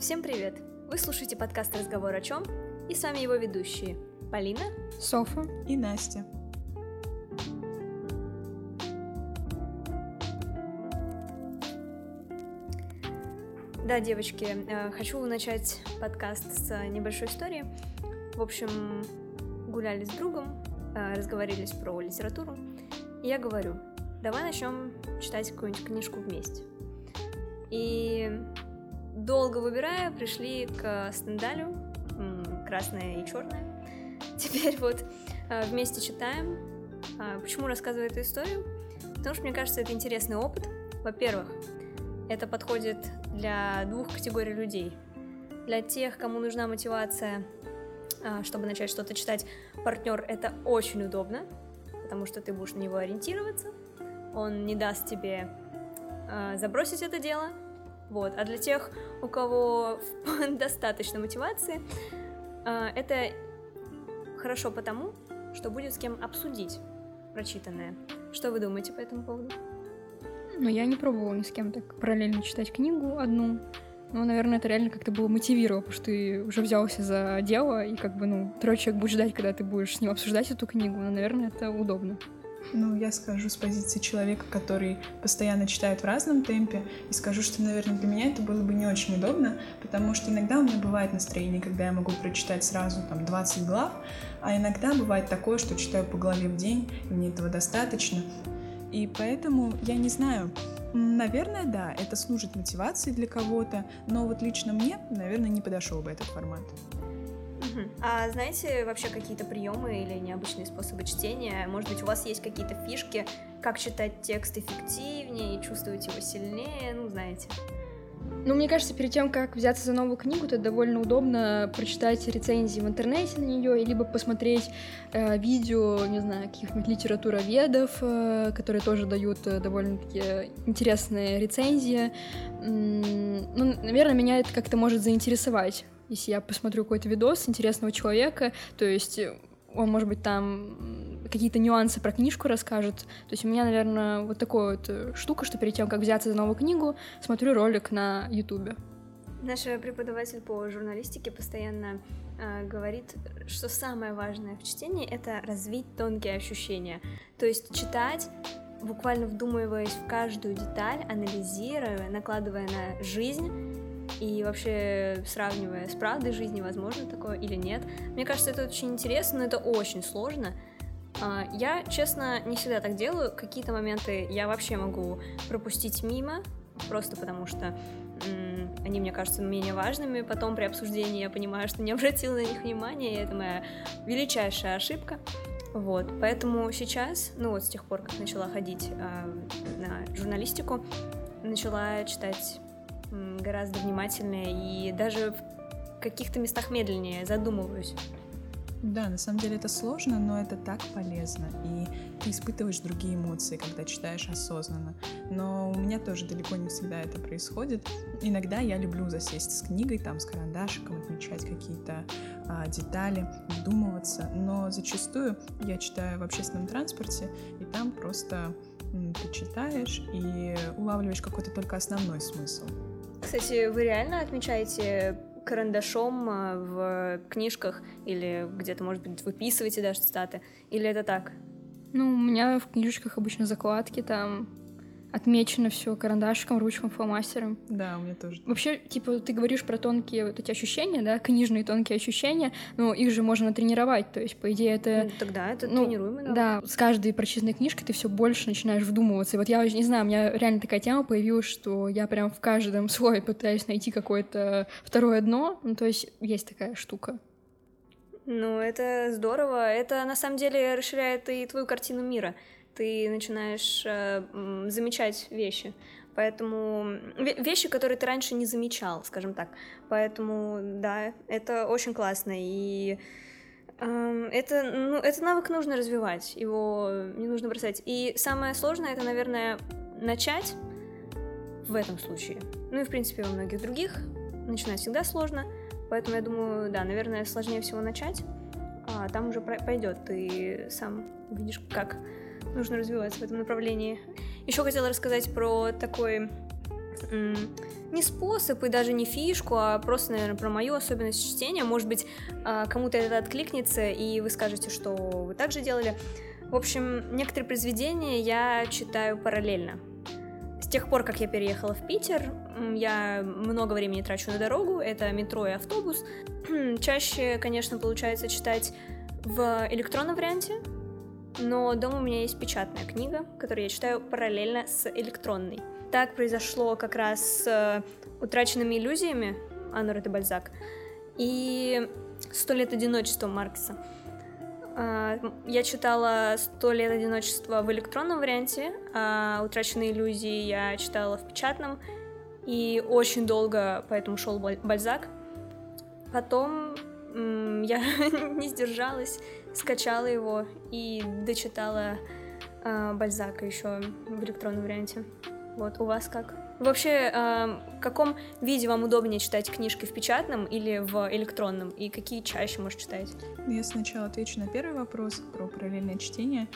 Всем привет! Вы слушаете подкаст «Разговор о чем?» и с вами его ведущие Полина, Софа и Настя. Да, девочки, э, хочу начать подкаст с небольшой истории. В общем, гуляли с другом, э, разговорились про литературу, и я говорю, давай начнем читать какую-нибудь книжку вместе. И долго выбирая, пришли к Стендалю, красное и черное. Теперь вот э, вместе читаем. А, почему рассказываю эту историю? Потому что мне кажется, это интересный опыт. Во-первых, это подходит для двух категорий людей. Для тех, кому нужна мотивация, а, чтобы начать что-то читать, партнер это очень удобно, потому что ты будешь на него ориентироваться. Он не даст тебе а, забросить это дело, вот. А для тех, у кого достаточно мотивации, а, это хорошо потому, что будет с кем обсудить прочитанное. Что вы думаете по этому поводу? Ну, я не пробовала ни с кем так параллельно читать книгу одну. Ну, наверное, это реально как-то было мотивировало, потому что ты уже взялся за дело, и как бы, ну, трое человек будет ждать, когда ты будешь с ним обсуждать эту книгу, но, наверное, это удобно. Ну, я скажу с позиции человека, который постоянно читает в разном темпе, и скажу, что, наверное, для меня это было бы не очень удобно, потому что иногда у меня бывает настроение, когда я могу прочитать сразу там 20 глав, а иногда бывает такое, что читаю по главе в день, и мне этого достаточно. И поэтому я не знаю, Наверное, да, это служит мотивацией для кого-то, но вот лично мне, наверное, не подошел бы этот формат. А знаете вообще какие-то приемы или необычные способы чтения? Может быть, у вас есть какие-то фишки, как читать текст эффективнее, чувствовать его сильнее, ну, знаете? Ну, мне кажется, перед тем, как взяться за новую книгу, то довольно удобно прочитать рецензии в интернете на нее, либо посмотреть э, видео, не знаю, каких-нибудь литературоведов, э, которые тоже дают э, довольно-таки интересные рецензии. М-м, ну, наверное, меня это как-то может заинтересовать если я посмотрю какой-то видос интересного человека, то есть он, может быть, там какие-то нюансы про книжку расскажет. То есть у меня, наверное, вот такая вот э, штука, что перед тем, как взяться за новую книгу, смотрю ролик на Ютубе. Наша преподаватель по журналистике постоянно э, говорит, что самое важное в чтении — это развить тонкие ощущения. То есть читать буквально вдумываясь в каждую деталь, анализируя, накладывая на жизнь, и вообще сравнивая с правдой жизни, возможно такое или нет. Мне кажется, это очень интересно, но это очень сложно. А, я, честно, не всегда так делаю. Какие-то моменты я вообще могу пропустить мимо, просто потому что они мне кажутся менее важными. Потом при обсуждении я понимаю, что не обратила на них внимания, и это моя величайшая ошибка. Вот, поэтому сейчас, ну вот с тех пор, как начала ходить э, на журналистику, начала читать гораздо внимательнее и даже в каких-то местах медленнее задумываюсь. Да, на самом деле это сложно, но это так полезно, и ты испытываешь другие эмоции, когда читаешь осознанно. Но у меня тоже далеко не всегда это происходит. Иногда я люблю засесть с книгой, там, с карандашиком, отмечать какие-то а, детали, вдумываться, но зачастую я читаю в общественном транспорте, и там просто ты читаешь и улавливаешь какой-то только основной смысл. Кстати, вы реально отмечаете карандашом а, в книжках или где-то, может быть, выписываете даже цитаты? Или это так? Ну, у меня в книжечках обычно закладки, там отмечено все карандашиком, ручком, фломастером. Да, у меня тоже. Вообще, типа, ты говоришь про тонкие вот эти ощущения, да, книжные тонкие ощущения, но их же можно тренировать, то есть, по идее, это... Ну, тогда это ну, тренируемый навык. Да, с каждой прочитанной книжкой ты все больше начинаешь вдумываться. И вот я не знаю, у меня реально такая тема появилась, что я прям в каждом слове пытаюсь найти какое-то второе дно, ну, то есть, есть такая штука. Ну, это здорово. Это на самом деле расширяет и твою картину мира ты начинаешь э, замечать вещи. Поэтому вещи, которые ты раньше не замечал, скажем так. Поэтому, да, это очень классно. И э, это, ну, этот навык нужно развивать, его не нужно бросать. И самое сложное это, наверное, начать в этом случае. Ну и, в принципе, во многих других. Начинать всегда сложно. Поэтому я думаю, да, наверное, сложнее всего начать, а там уже пойдет. Ты сам увидишь, как нужно развиваться в этом направлении. Еще хотела рассказать про такой не способ и даже не фишку, а просто, наверное, про мою особенность чтения. Может быть, а, кому-то это откликнется, и вы скажете, что вы также делали. В общем, некоторые произведения я читаю параллельно. С тех пор, как я переехала в Питер, я много времени трачу на дорогу, это метро и автобус. Чаще, конечно, получается читать в электронном варианте, но дома у меня есть печатная книга, которую я читаю параллельно с электронной. Так произошло как раз с э, «Утраченными иллюзиями» Аннур де Бальзак и «Сто лет одиночества» Маркса. А, я читала «Сто лет одиночества» в электронном варианте, а «Утраченные иллюзии» я читала в печатном, и очень долго поэтому шел Бальзак. Потом я не сдержалась, скачала его и дочитала э, Бальзака еще в электронном варианте. Вот, у вас как? Вообще, э, в каком виде вам удобнее читать книжки в печатном или в электронном? И какие чаще можешь читать? Я сначала отвечу на первый вопрос про параллельное чтение.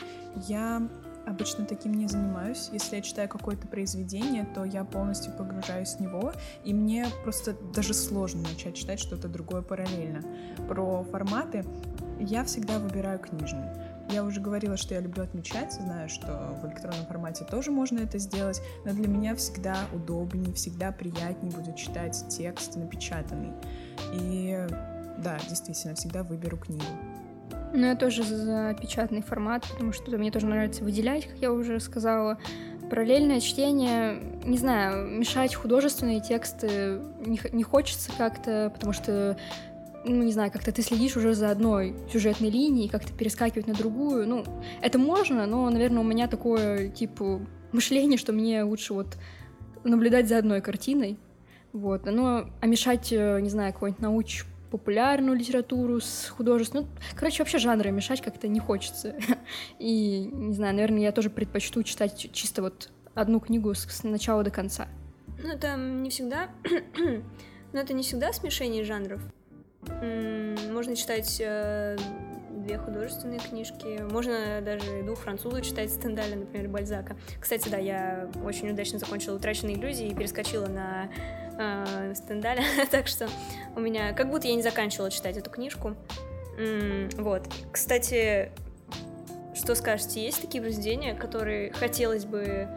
Я обычно таким не занимаюсь. Если я читаю какое-то произведение, то я полностью погружаюсь в него, и мне просто даже сложно начать читать что-то другое параллельно. Про форматы я всегда выбираю книжный. Я уже говорила, что я люблю отмечать, знаю, что в электронном формате тоже можно это сделать, но для меня всегда удобнее, всегда приятнее будет читать текст напечатанный. И да, действительно, всегда выберу книгу. Ну, я тоже за печатный формат, потому что мне тоже нравится выделять, как я уже сказала. Параллельное чтение, не знаю, мешать художественные тексты не, не хочется как-то, потому что ну, не знаю, как-то ты следишь уже за одной сюжетной линией, как-то перескакивать на другую. Ну, это можно, но, наверное, у меня такое, типа, мышление, что мне лучше вот наблюдать за одной картиной. Вот, но а мешать, э, не знаю, какой-нибудь науч популярную литературу с художественной. Ну, короче, вообще жанры мешать как-то не хочется. И, не знаю, наверное, я тоже предпочту читать чисто вот одну книгу с, начала до конца. Ну, это не всегда... Но это не всегда смешение жанров. Можно читать э, две художественные книжки, можно даже двух французов читать Стендаля, например, Бальзака. Кстати, да, я очень удачно закончила «Утраченные иллюзии» и перескочила на э, Стендаля, так что у меня как будто я не заканчивала читать эту книжку. Вот. Кстати, что скажете, есть такие произведения, которые хотелось бы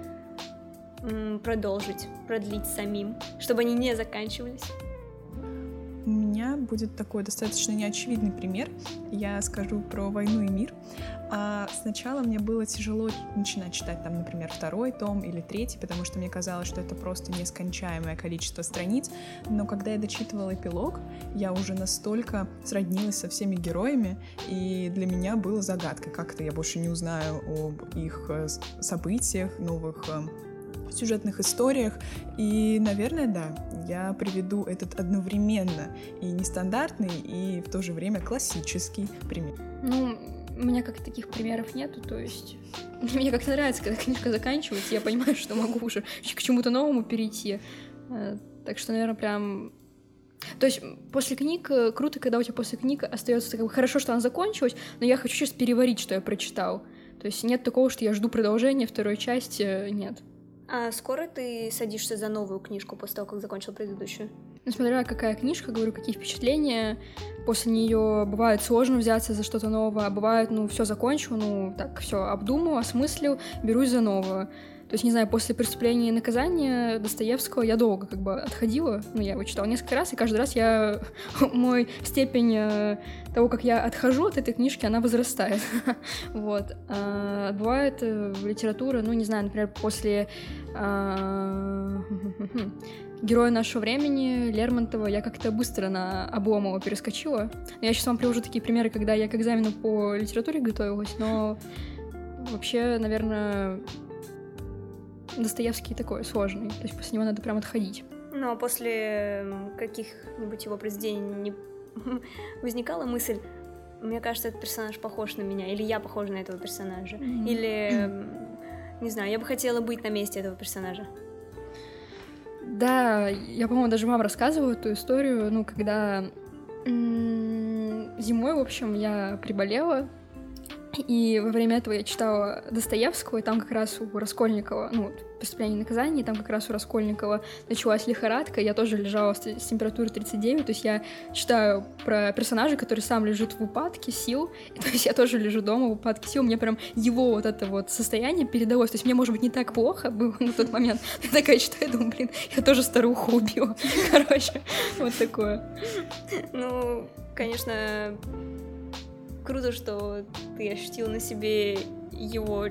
продолжить, продлить самим, чтобы они не заканчивались? У меня будет такой достаточно неочевидный пример. Я скажу про «Войну и мир». А сначала мне было тяжело начинать читать там, например, второй том или третий, потому что мне казалось, что это просто нескончаемое количество страниц. Но когда я дочитывала эпилог, я уже настолько сроднилась со всеми героями, и для меня было загадкой, как-то я больше не узнаю об их э, событиях, новых э, сюжетных историях. И, наверное, да, я приведу этот одновременно и нестандартный, и в то же время классический пример. Ну, у меня как таких примеров нету, то есть мне как-то нравится, когда книжка заканчивается, я понимаю, что могу уже к чему-то новому перейти. Э, так что, наверное, прям то есть после книг э, круто, когда у тебя после книг остается как бы хорошо, что она закончилась, но я хочу сейчас переварить, что я прочитал. То есть нет такого, что я жду продолжения второй части, нет. А скоро ты садишься за новую книжку после того, как закончил предыдущую? Ну, смотря какая книжка, говорю, какие впечатления. После нее бывает сложно взяться за что-то новое, а бывает, ну, все закончил, ну, так, все обдумал, осмыслил, берусь за новое. То есть, не знаю, после «Преступления и наказания» Достоевского я долго как бы отходила, ну, я его читала несколько раз, и каждый раз я... мой степень э, того, как я отхожу от этой книжки, она возрастает. вот. А, бывает э, в литературе, ну, не знаю, например, после а, героя нашего времени, Лермонтова, я как-то быстро на Обломова перескочила. Я сейчас вам привожу такие примеры, когда я к экзамену по литературе готовилась, но вообще, наверное, Достоевский такой сложный, то есть после него надо прям отходить. Ну, а после каких-нибудь его произведений не возникала мысль, мне кажется, этот персонаж похож на меня, или я похожа на этого персонажа, mm-hmm. или, не знаю, я бы хотела быть на месте этого персонажа. Да, я, по-моему, даже вам рассказывала эту историю, ну, когда зимой, в общем, я приболела, И во время этого я читала Достоевского, и там как раз у Раскольникова, ну, «Преступление и наказание», там как раз у Раскольникова началась лихорадка, я тоже лежала с, с температурой 39, то есть я читаю про персонажа, который сам лежит в упадке сил, и, то есть я тоже лежу дома в упадке сил, мне прям его вот это вот состояние передалось, то есть мне, может быть, не так плохо было на тот момент, я такая читаю, думаю, блин, я тоже старуху убила, короче, вот такое. Ну, конечно, круто, что ты ощутил на себе его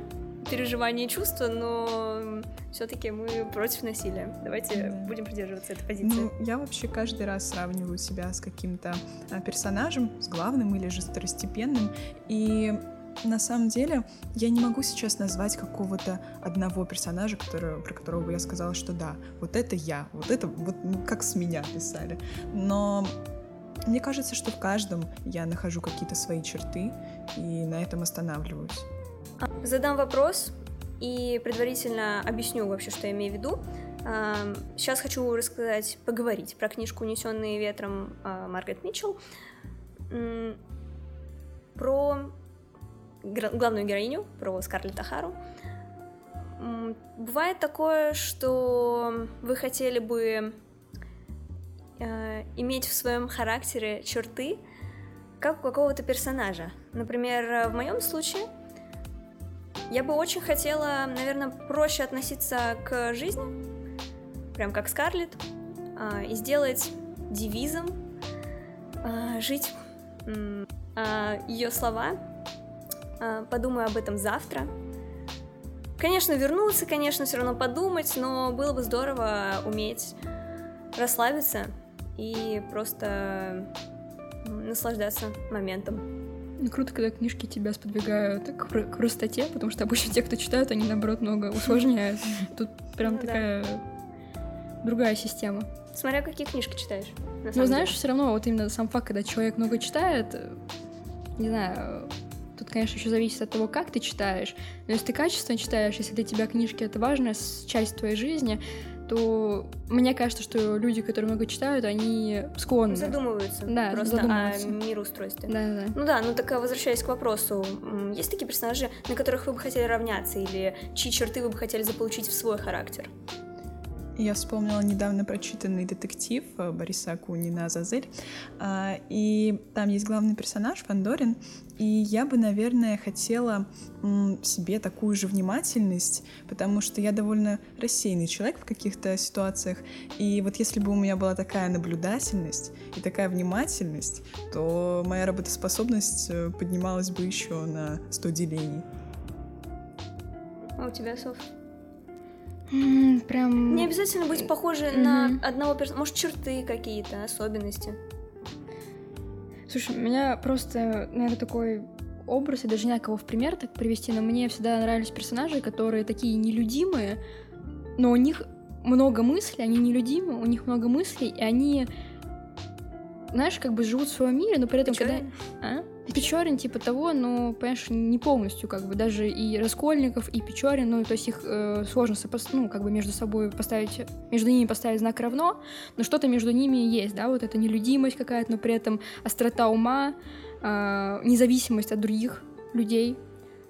переживания и чувства, но все-таки мы против насилия. Давайте да. будем придерживаться этой позиции. Ну, я вообще каждый раз сравниваю себя с каким-то а, персонажем, с главным или же второстепенным, и на самом деле я не могу сейчас назвать какого-то одного персонажа, который, про которого бы я сказала, что да, вот это я, вот это вот ну, как с меня писали. Но мне кажется, что в каждом я нахожу какие-то свои черты и на этом останавливаюсь. Задам вопрос и предварительно объясню вообще, что я имею в виду. Сейчас хочу рассказать, поговорить про книжку «Унесенные ветром» а, Маргарет Митчелл, про главную героиню, про Скарлетт Ахару. Бывает такое, что вы хотели бы э, иметь в своем характере черты, как у какого-то персонажа. Например, в моем случае я бы очень хотела, наверное, проще относиться к жизни, прям как Скарлетт, э, и сделать девизом э, жить э, ее слова. Э, подумаю об этом завтра. Конечно, вернуться, конечно, все равно подумать, но было бы здорово уметь расслабиться и просто наслаждаться моментом. Ну, круто, когда книжки тебя сподвигают к, к простоте, потому что обычно те, кто читают, они, наоборот, много усложняют. Тут прям ну, такая да. другая система. Смотря какие книжки читаешь. Ну, знаешь, все равно вот именно сам факт, когда человек много читает, не знаю, тут, конечно, еще зависит от того, как ты читаешь. Но если ты качественно читаешь, если для тебя книжки — это важная часть твоей жизни, то мне кажется, что люди, которые много читают, они склонны. Задумываются да, просто задумываются. о мироустройстве. Да, да. Ну да, ну так а возвращаясь к вопросу, есть такие персонажи, на которых вы бы хотели равняться, или чьи черты вы бы хотели заполучить в свой характер? Я вспомнила недавно прочитанный детектив э, Бориса Акунина «Азазель», а, и там есть главный персонаж Фандорин, и я бы, наверное, хотела себе такую же внимательность, потому что я довольно рассеянный человек в каких-то ситуациях, и вот если бы у меня была такая наблюдательность и такая внимательность, то моя работоспособность э, поднималась бы еще на 100 делений. А у тебя, Соф? Прям... Не обязательно быть похожи mm-hmm. на одного персонажа. Может, черты какие-то, особенности. Слушай, у меня просто, наверное, такой образ, я даже не кого в пример так привести, но мне всегда нравились персонажи, которые такие нелюдимые, но у них много мыслей, они нелюдимы, у них много мыслей, и они, знаешь, как бы живут в своем мире, но при этом, Печорин? когда... А? Печорин типа того, но, понимаешь, не полностью, как бы, даже и Раскольников, и Печорин, ну, то есть их э, сложно сопост... ну, как бы между собой поставить, между ними поставить знак равно, но что-то между ними есть, да, вот эта нелюдимость какая-то, но при этом острота ума, э, независимость от других людей,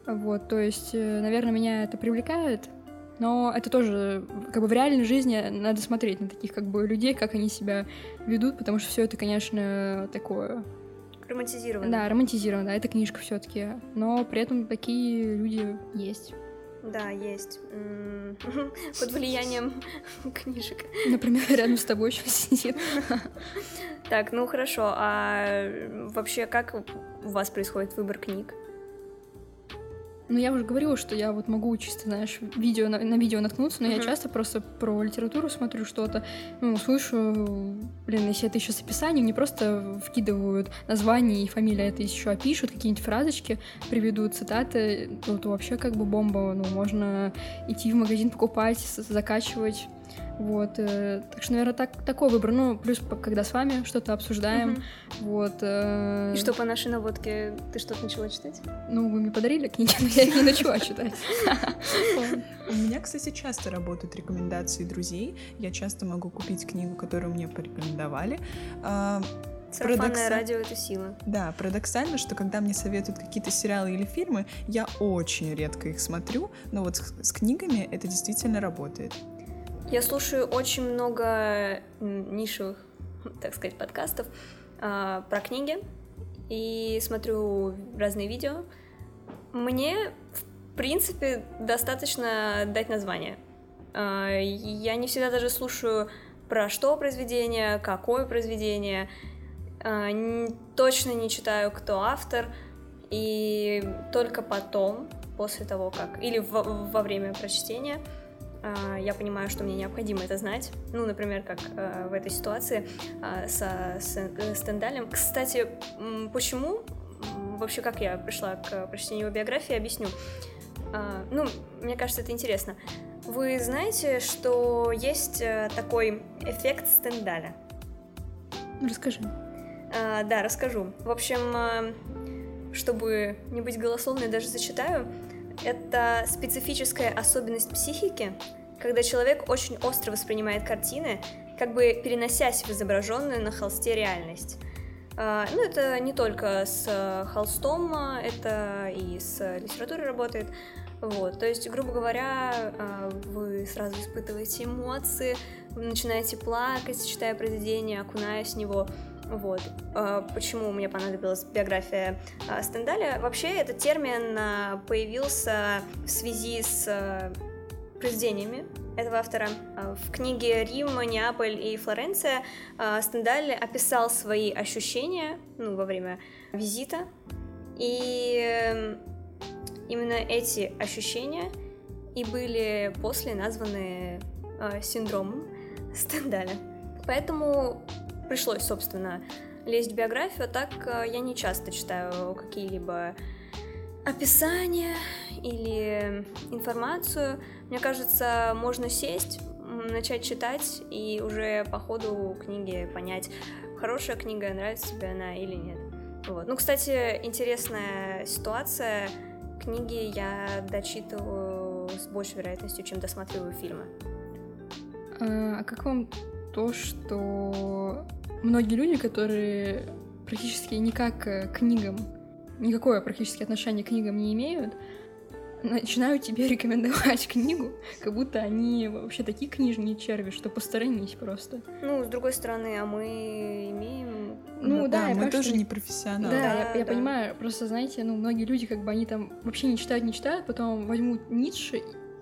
вот, то есть, э, наверное, меня это привлекает, но это тоже, как бы в реальной жизни надо смотреть на таких, как бы, людей, как они себя ведут, потому что все это, конечно, такое Романтизировано. Да, романтизировано, да, это книжка все-таки. Но при этом такие люди есть. Да, есть. Под влиянием книжек. Например, рядом с тобой еще сидит. Так, ну хорошо. А вообще, как у вас происходит выбор книг? Ну, я уже говорила, что я вот могу чисто, знаешь, видео, на, на видео наткнуться, но uh-huh. я часто просто про литературу смотрю что-то, ну, слышу, блин, если это еще с описанием, мне просто вкидывают название и фамилия, это еще опишут, какие-нибудь фразочки приведут, цитаты, то, то вообще как бы бомба, ну, можно идти в магазин покупать, закачивать, вот, э, так что, наверное, так, такой выбор. Ну, плюс, когда с вами что-то обсуждаем, угу. вот. Э... И что по нашей наводке ты что-то начала читать? Ну, вы мне подарили книги, но я их не начала читать. У меня, кстати, часто работают рекомендации друзей. Я часто могу купить книгу, которую мне порекомендовали. А, Сарафанное Парадокса- радио — это сила. Да, парадоксально, что когда мне советуют какие-то сериалы или фильмы, я очень редко их смотрю, но вот с, с книгами это действительно работает. Я слушаю очень много нишевых, так сказать, подкастов а, про книги и смотрю разные видео. Мне, в принципе, достаточно дать название. А, Я не всегда даже слушаю про что произведение, какое произведение. А, н- Точно не читаю, кто автор. И только потом, после того, как... Или во, во время прочтения, я понимаю, что мне необходимо это знать. Ну, например, как а, в этой ситуации а, со э, Стендалем. Кстати, почему? Вообще, как я пришла к прочтению его биографии, объясню. А, Ну, мне кажется, это интересно. Вы знаете, что есть э, такой эффект Стендаля? Расскажи. А, да, расскажу. В общем, а, чтобы не быть голословной, даже зачитаю. Это специфическая особенность психики, когда человек очень остро воспринимает картины, как бы переносясь в изображенную на холсте реальность. А, Ну, это не только с э, холстом, а, это и с литературой работает. Вот, то есть, грубо говоря, а, вы сразу испытываете эмоции, начинаете плакать, читая произведение, окунаясь в него. Вот. А, Почему мне понадобилась биография а, Стендаля? Вообще, этот термин а, появился в связи с произведениями этого автора. В книге «Рим, Неаполь и Флоренция» Стендаль описал свои ощущения ну, во время визита. И эм, именно эти ощущения и были после названы синдромом Стендаля. Поэтому пришлось, собственно, лезть в биографию, а так а, я не часто читаю какие-либо описания или информацию. Мне кажется, можно сесть, начать читать и уже по ходу книги понять, хорошая книга, нравится тебе она или нет. Вот. Ну, кстати, интересная ситуация. Книги я дочитываю с большей вероятностью, чем досматриваю фильмы. А а как вам то, что многие люди, которые практически никак к книгам, никакое практически отношение к книгам не имеют, начинают тебе рекомендовать книгу, как будто они вообще такие книжные черви, что посторонись просто. Ну, с другой стороны, а мы имеем... Ну да, я мы понимаю, тоже что- не профессионалы. Да, Да, я, я да. понимаю, просто знаете, ну, многие люди, как бы, они там вообще не читают, не читают, потом возьмут Ницше,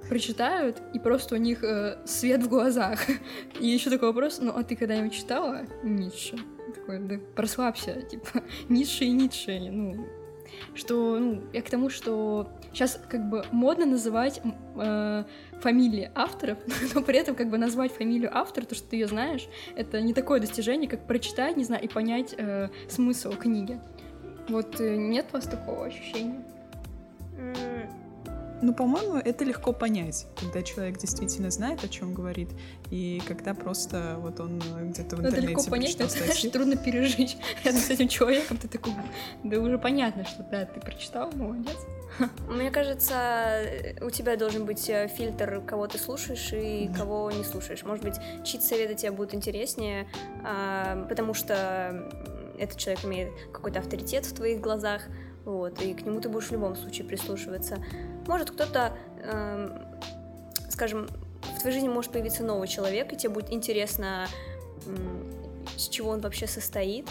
прочитают, и просто у них э, свет в глазах. И еще такой вопрос, ну, а ты когда-нибудь читала Ницше? Такой, да расслабься, типа, Ницше и Ницше, ну, что, ну, я к тому, что сейчас как бы модно называть э, фамилии авторов, но при этом как бы назвать фамилию автора, то, что ты ее знаешь, это не такое достижение, как прочитать, не знаю, и понять э, смысл книги. Вот э, нет у вас такого ощущения? М, Ну, по-моему, это легко понять, когда человек действительно знает, о чем говорит, и когда просто вот он э, где-то в Ну, это интернете легко понять, но это знаешь, статью. трудно пережить рядом с этим человеком. Ты такой, да уже понятно, что да, ты прочитал, молодец. Мне кажется, у тебя должен быть э, фильтр, кого ты слушаешь и Да. кого не слушаешь. Может быть, чьи советы тебе будут интереснее, а, потому что этот человек имеет какой-то авторитет в твоих глазах, вот, и к нему ты будешь в любом случае прислушиваться. Может, кто-то, эм, скажем, в твоей жизни может появиться новый человек, и тебе будет интересно, м, с чего он вообще состоит,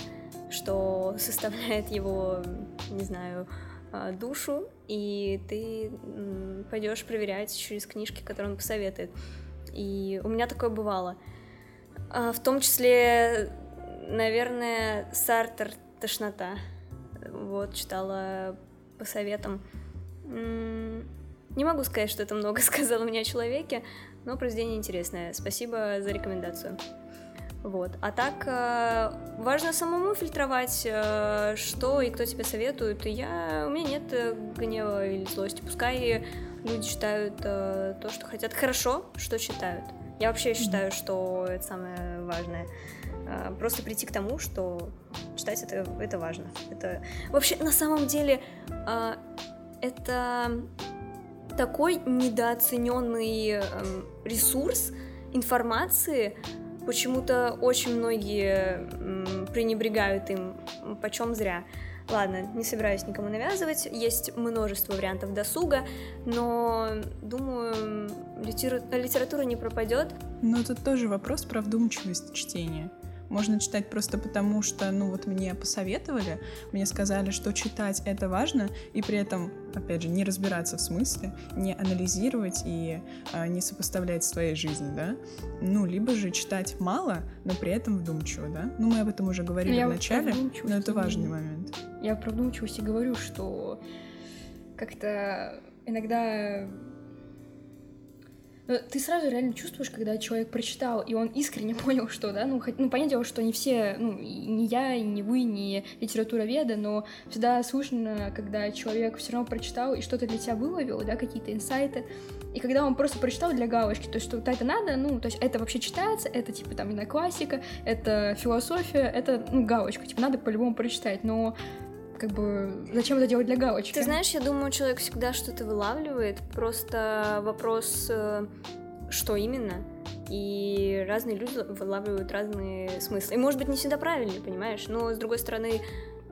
что составляет его, не знаю, а, душу, и ты м, пойдешь проверять через книжки, которые он посоветует. И у меня такое бывало. А, В том числе, наверное, Сартер «Тошнота». Вот, читала по советам. Не могу сказать, что это много сказала мне о человеке, но произведение интересное. Спасибо за рекомендацию. Вот. А так э, важно самому фильтровать, э, что и кто тебе советует. И я, у меня нет э, гнева или злости. Пускай люди читают то, что хотят. Хорошо, что читают. Я вообще считаю, что это самое важное. Просто прийти к тому, что читать это, это важно. Это вообще на самом деле это такой недооцененный эм, ресурс информации, почему-то очень многие пренебрегают им, почем зря. Ладно, не собираюсь никому навязывать, есть множество вариантов досуга, но думаю, литература не пропадет. Но тут тоже вопрос про вдумчивость чтения. Можно читать просто потому, что, ну вот мне посоветовали, мне сказали, что читать это важно, и при этом, опять же, не разбираться в смысле, не анализировать и а, не сопоставлять с твоей жизнью, да? Ну, либо же читать мало, но при этом вдумчиво, да? Ну, мы об этом уже говорили я в начале, но это важный момент. Я про вдумчивость и говорю, что как-то иногда но ты сразу реально чувствуешь, когда человек прочитал, и он искренне понял, что, да, ну, хоть, ну понятное дело, что не все, ну, не я, не вы, не литературоведы, но всегда слышно, когда человек все равно прочитал и что-то для тебя выловил, да, какие-то инсайты, и когда он просто прочитал для галочки, то есть, что вот это надо, ну, то есть это вообще читается, это, типа, там, не классика, это философия, это, ну, галочка, типа, надо по-любому прочитать, но как бы зачем это делать для галочки? Ты знаешь, я думаю, человек всегда что-то вылавливает, просто вопрос, э, что именно. И разные люди вылавливают разные смыслы. И может быть не всегда правильные, понимаешь? Но с другой стороны,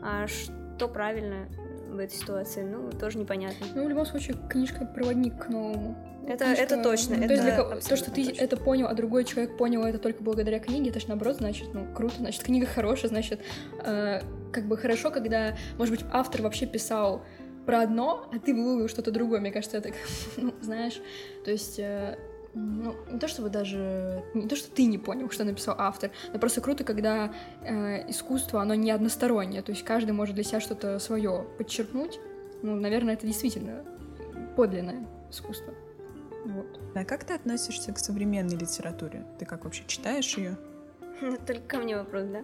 а что правильно в этой ситуации? Ну, тоже непонятно. Ну, в любом случае, книжка проводник к новому. Это, книжка... это точно. Ну, это то, есть для... то, что ты точно. это понял, а другой человек понял это только благодаря книге, это же наоборот, значит, ну, круто, значит, книга хорошая, значит, э, как бы хорошо, когда, может быть, автор вообще писал про одно, а ты выловил что-то другое. Мне кажется, это, ну, знаешь, то есть... Э, ну, не то чтобы даже... Не то, что ты не понял, что написал автор, но просто круто, когда э, искусство, оно не одностороннее, то есть каждый может для себя что-то свое подчеркнуть. Ну, наверное, это действительно подлинное искусство. Вот. А как ты относишься к современной литературе? Ты как вообще читаешь ее? Только ко мне вопрос, да?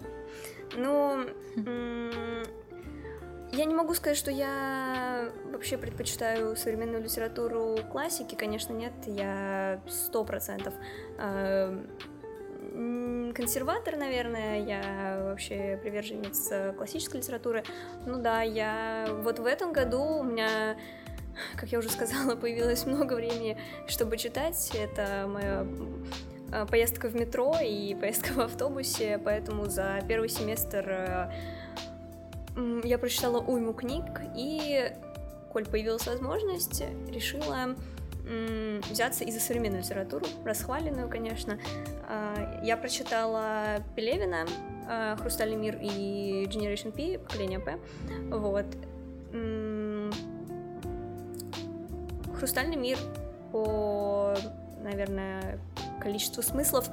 Ну, я не могу сказать, что я вообще предпочитаю современную литературу классики, конечно, нет, я сто процентов э, консерватор, наверное, я вообще приверженец классической литературы. Ну да, я вот в этом году у меня как я уже сказала, появилось много времени, чтобы читать. Это моя э, поездка в метро и поездка в автобусе, поэтому за первый семестр э, я прочитала уйму книг, и, коль появилась возможность, решила взяться и за современную литературу, расхваленную, конечно. Э, я прочитала Пелевина, «Хрустальный мир» и Generation P, поколение П. Вот. Хрустальный мир по, наверное, количеству смыслов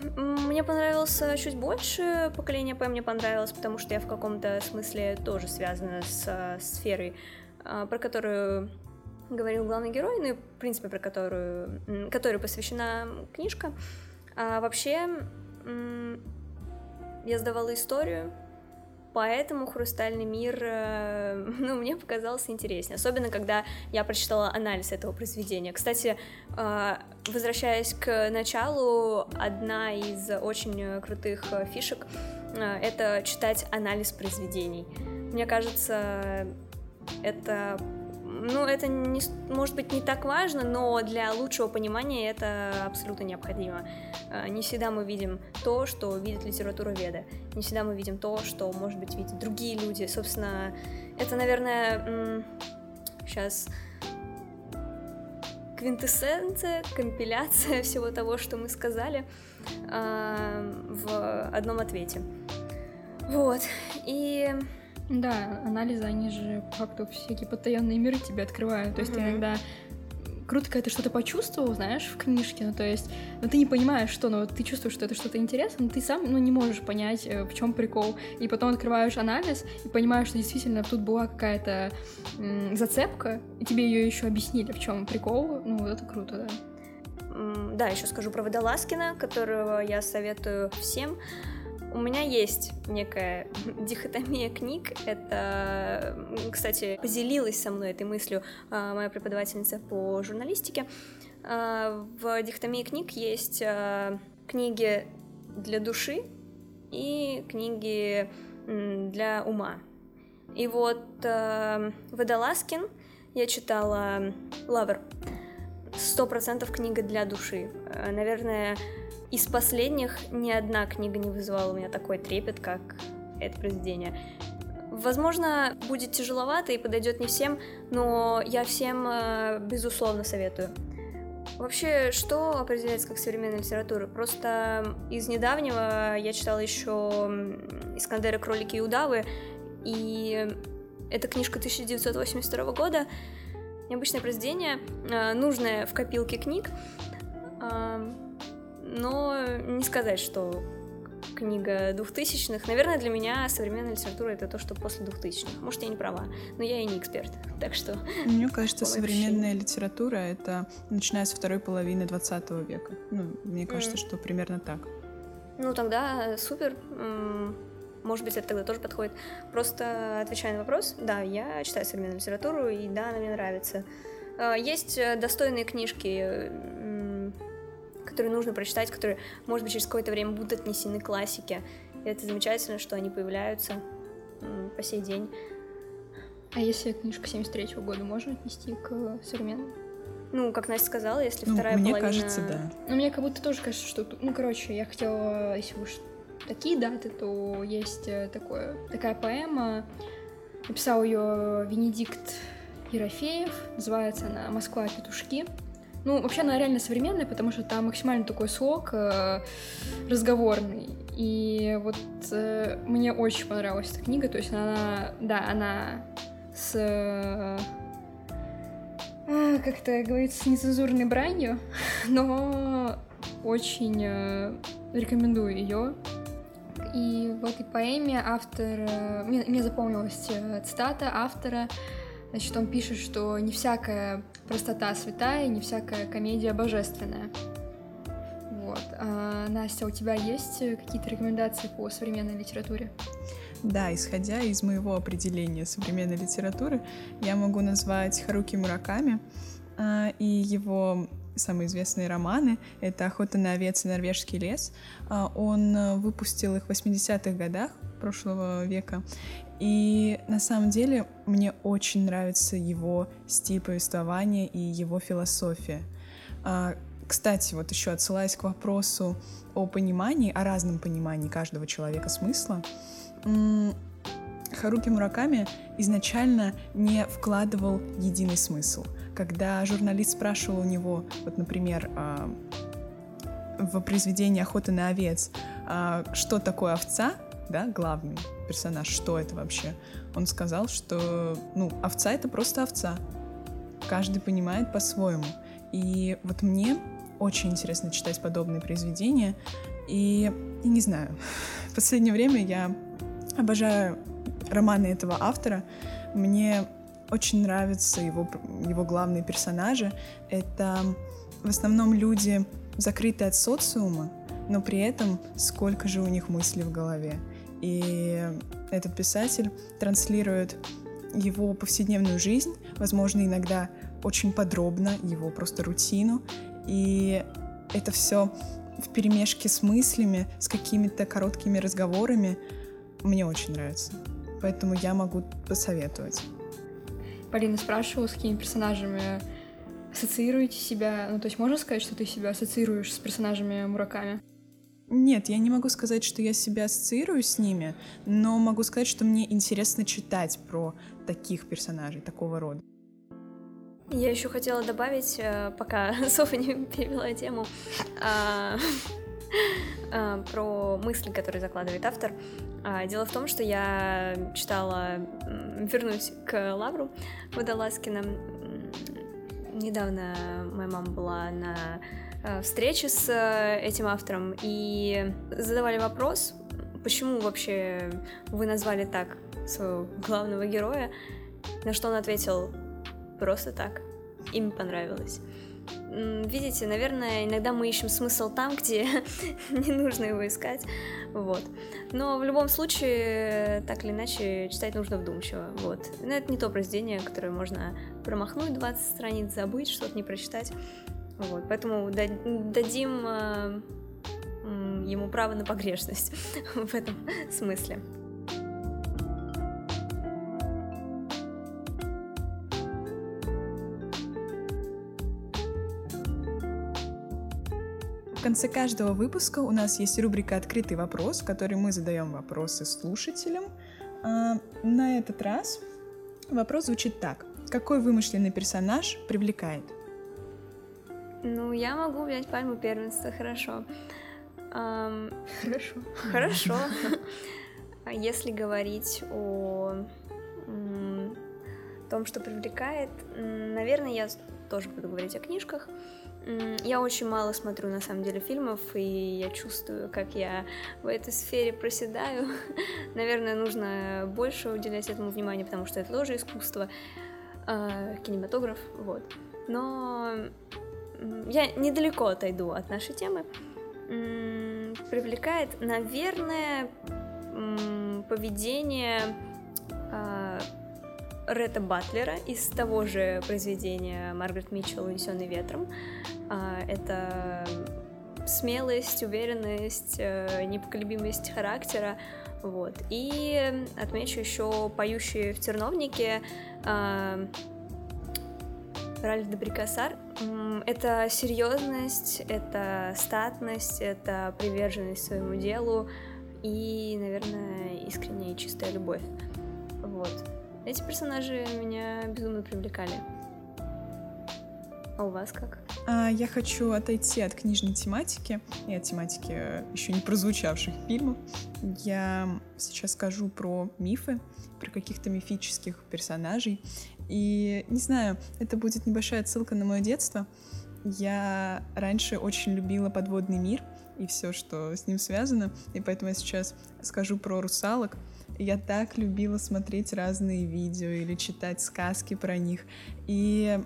мне понравился чуть больше, поколение П мне понравилось, потому что я в каком-то смысле тоже связана с сферой, а, про которую говорил главный герой, ну и, в принципе, про которую, которой посвящена книжка. А вообще, я сдавала историю, Поэтому «Хрустальный мир», э, ну, мне показался интереснее, особенно когда я прочитала анализ этого произведения. Кстати, э, возвращаясь к началу, одна из очень крутых фишек э, — это читать анализ произведений. Мне кажется, это ну, это не, может быть не так важно, но для лучшего понимания это абсолютно необходимо. А, не всегда мы видим то, что видит литература веда. Не всегда мы видим то, что, может быть, видят другие люди. Собственно, это, наверное, сейчас квинтэссенция, компиляция всего того, что мы сказали а, в одном ответе. Вот. И да, анализы, они же по факту всякие потаенные миры тебе открывают. То есть mm-hmm. иногда круто, когда ты что-то почувствовал, знаешь, в книжке, ну, то есть, ну, ты не понимаешь, что, но ты чувствуешь, что это что-то интересное, но ты сам, ну, не можешь понять, э, в чем прикол, и потом открываешь анализ и понимаешь, что действительно тут была какая-то м- зацепка, и тебе ее еще объяснили, в чем прикол, ну, это круто, да. Да, еще скажу про Водолазкина, которого я советую всем. У меня есть некая дихотомия книг. Это, кстати, поделилась со мной этой мыслью а, моя преподавательница по журналистике. А, в дихотомии книг есть а, книги для души и книги для ума. И вот Водолазкин я читала «Лавр». Сто процентов книга для души. Наверное, из последних ни одна книга не вызывала у меня такой трепет, как это произведение. Возможно, будет тяжеловато и подойдет не всем, но я всем, э, безусловно, советую. Вообще, что определяется как современная литература? Просто из недавнего я читала еще Искандера кролики и удавы, и это книжка 1982 года, необычное произведение, э, нужное в копилке книг, э, но не сказать, что книга двухтысячных. Наверное, для меня современная литература — это то, что после двухтысячных. Может, я не права, но я и не эксперт, так что... Мне кажется, современная литература — это начиная с второй половины 20 века. Ну, мне кажется, mm. что примерно так. Ну, тогда супер. Может быть, это тогда тоже подходит. Просто отвечая на вопрос, да, я читаю современную литературу, и да, она мне нравится. А, есть э, достойные книжки, которые нужно прочитать, которые, может быть, через какое-то время будут отнесены к классике. И это замечательно, что они появляются по сей день. А если книжка 73 -го года можно отнести к современному? Ну, как Настя сказала, если ну, вторая мне половина... Мне кажется, да. Ну, мне как будто тоже кажется, что... Ну, короче, я хотела, если уж такие даты, то есть э, такое, такая поэма. Написал ее Венедикт Ерофеев. Называется она «Москва. Петушки». Ну, вообще она реально современная, потому что там максимально такой слог э, разговорный. И вот э, мне очень понравилась эта книга. То есть она, да, она с... Э, как это говорится, с нецензурной бранью, но очень э, рекомендую ее. И в этой поэме автор... Э, мне, мне запомнилась э, цитата автора, Значит, он пишет, что не всякая простота святая, не всякая комедия божественная. Вот. А, Настя, у тебя есть какие-то рекомендации по современной литературе? Да, исходя из моего определения современной литературы, я могу назвать Харуки Мураками а, и его самые известные романы. Это «Охота на овец» и «Норвежский лес». А, он выпустил их в 80-х годах прошлого века. И на самом деле мне очень нравится его стиль повествования и его философия. А, кстати, вот еще отсылаясь к вопросу о понимании, о разном понимании каждого человека смысла, Харуки Мураками изначально не вкладывал единый смысл. Когда журналист спрашивал у него, вот, например, а, в произведении «Охота на овец», а, что такое овца, да, главный персонаж, что это вообще, он сказал, что, ну, овца — это просто овца. Каждый понимает по-своему. И вот мне очень интересно читать подобные произведения. И, и не знаю, в последнее время я обожаю романы этого автора. Мне очень нравятся его, его главные персонажи. Это в основном люди, закрытые от социума, но при этом сколько же у них мыслей в голове. И этот писатель транслирует его повседневную жизнь, возможно, иногда очень подробно, его просто рутину. И это все в перемешке с мыслями, с какими-то короткими разговорами. Мне очень нравится. Поэтому я могу посоветовать. Полина спрашивала, с какими персонажами ассоциируете себя? Ну, то есть можно сказать, что ты себя ассоциируешь с персонажами Мураками? Нет, я не могу сказать, что я себя ассоциирую с ними, но могу сказать, что мне интересно читать про таких персонажей, такого рода. Я еще хотела добавить, э, пока Софа не перевела тему, а, про мысли, которые закладывает автор. А, дело в том, что я читала «Вернусь к Лавру» Водолазкина. Недавно моя мама была на Э, встречи с э, этим автором и задавали вопрос, почему вообще вы назвали так своего главного героя, на что он ответил просто так, им понравилось. Видите, наверное, иногда мы ищем смысл там, где не нужно его искать, вот. Но в любом случае, так или иначе, читать нужно вдумчиво, вот. Но это не то произведение, которое можно промахнуть 20 страниц, забыть, что-то не прочитать. Вот, поэтому дадим э, ему право на погрешность в этом смысле. Конце каждого выпуска у нас есть рубрика «Открытый вопрос», в которой мы задаем вопросы слушателям. А, на этот раз вопрос звучит так. Какой вымышленный персонаж привлекает? Ну, я могу взять пальму первенства, хорошо. Ам, Хорошо. Хорошо. А Если говорить о том, что привлекает, наверное, я тоже буду говорить о книжках. Я очень мало смотрю, на самом деле, фильмов, и я чувствую, как я в этой сфере проседаю. Наверное, нужно больше уделять этому внимания, потому что это тоже искусство, а, кинематограф, вот. Но я недалеко отойду от нашей темы. Привлекает, наверное, поведение Ретта Батлера из того же произведения Маргарет Митчелл «Унесенный ветром». А, Это смелость, уверенность, э, непоколебимость характера. Вот. И отмечу еще поющие в терновнике а, Ральф де Брикасар. М, Это серьезность, это статность, это приверженность своему делу и, наверное, искренняя и чистая любовь. Вот. Эти персонажи меня безумно привлекали. А у вас как? А, Я хочу отойти от книжной тематики и от тематики еще не прозвучавших фильмов. Я сейчас скажу про мифы, про каких-то мифических персонажей. И не знаю, это будет небольшая отсылка на мое детство. Я раньше очень любила подводный мир и все, что с ним связано, и поэтому я сейчас скажу про русалок. Я так любила смотреть разные видео или читать сказки про них. И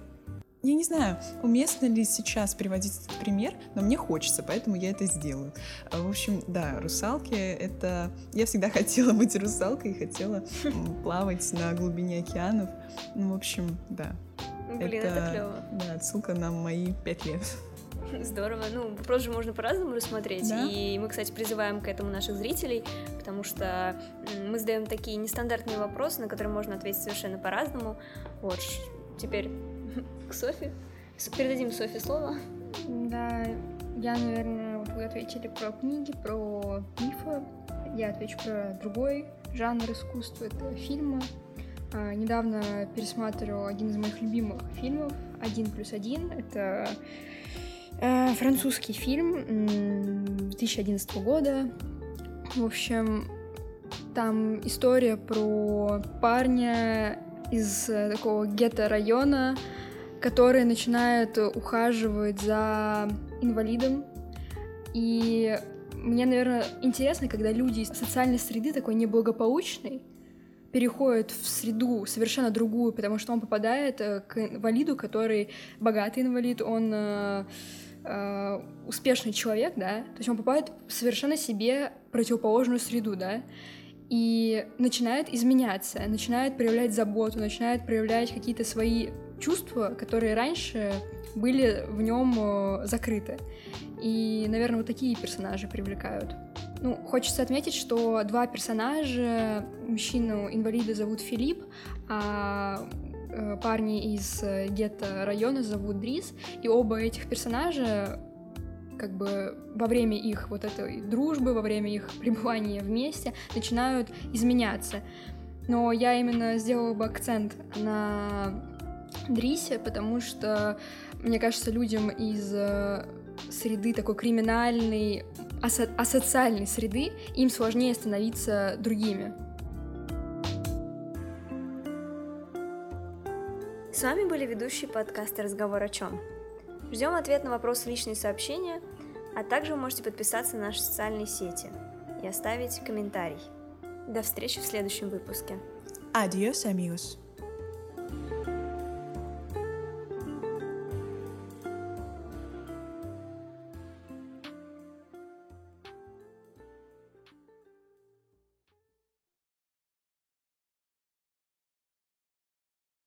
я не знаю, уместно ли сейчас приводить этот пример, но мне хочется, поэтому я это сделаю. А, В общем, да, русалки — это... Я всегда хотела быть русалкой и хотела плавать на глубине океанов. Ну, в общем, да. Блин, это, клево. Да, отсылка на мои пять лет. Здорово. Ну, вопрос же можно по-разному рассмотреть. Да. И мы, кстати, призываем к этому наших зрителей, потому что мы задаем такие нестандартные вопросы, на которые можно ответить совершенно по-разному. Вот, теперь к Софи. Передадим Софи слово. Да, я, наверное, вот вы ответили про книги, про мифы. Я отвечу про другой жанр искусства, это фильмы. А, недавно пересматривала один из моих любимых фильмов «Один плюс один». Это французский фильм м, 2011 года. В общем, там история про парня из э, такого гетто-района, который начинает ухаживать за инвалидом. И мне, наверное, интересно, когда люди из социальной среды такой неблагополучной переходят в среду совершенно другую, потому что он попадает э, к инвалиду, который богатый инвалид, он э, э, успешный человек, да, то есть он попадает в совершенно себе противоположную среду, да, и начинает изменяться, начинает проявлять заботу, начинает проявлять какие-то свои чувства, которые раньше были в нем э, закрыты. И, наверное, вот такие персонажи привлекают. Ну, хочется отметить, что два персонажа, мужчину-инвалида зовут Филипп, а э, парни из э, гетто района зовут Дрис, и оба этих персонажа как бы во время их вот этой дружбы, во время их пребывания вместе начинают изменяться. Но я именно сделала бы акцент на Дрисе, потому что, мне кажется, людям из э, среды такой криминальной, асо- асоциальной среды, им сложнее становиться другими. С вами были ведущие подкаста «Разговор о чем». Ждем ответ на вопрос в личные сообщения, а также вы можете подписаться на наши социальные сети и оставить комментарий. До встречи в следующем выпуске. Adiós, amigos.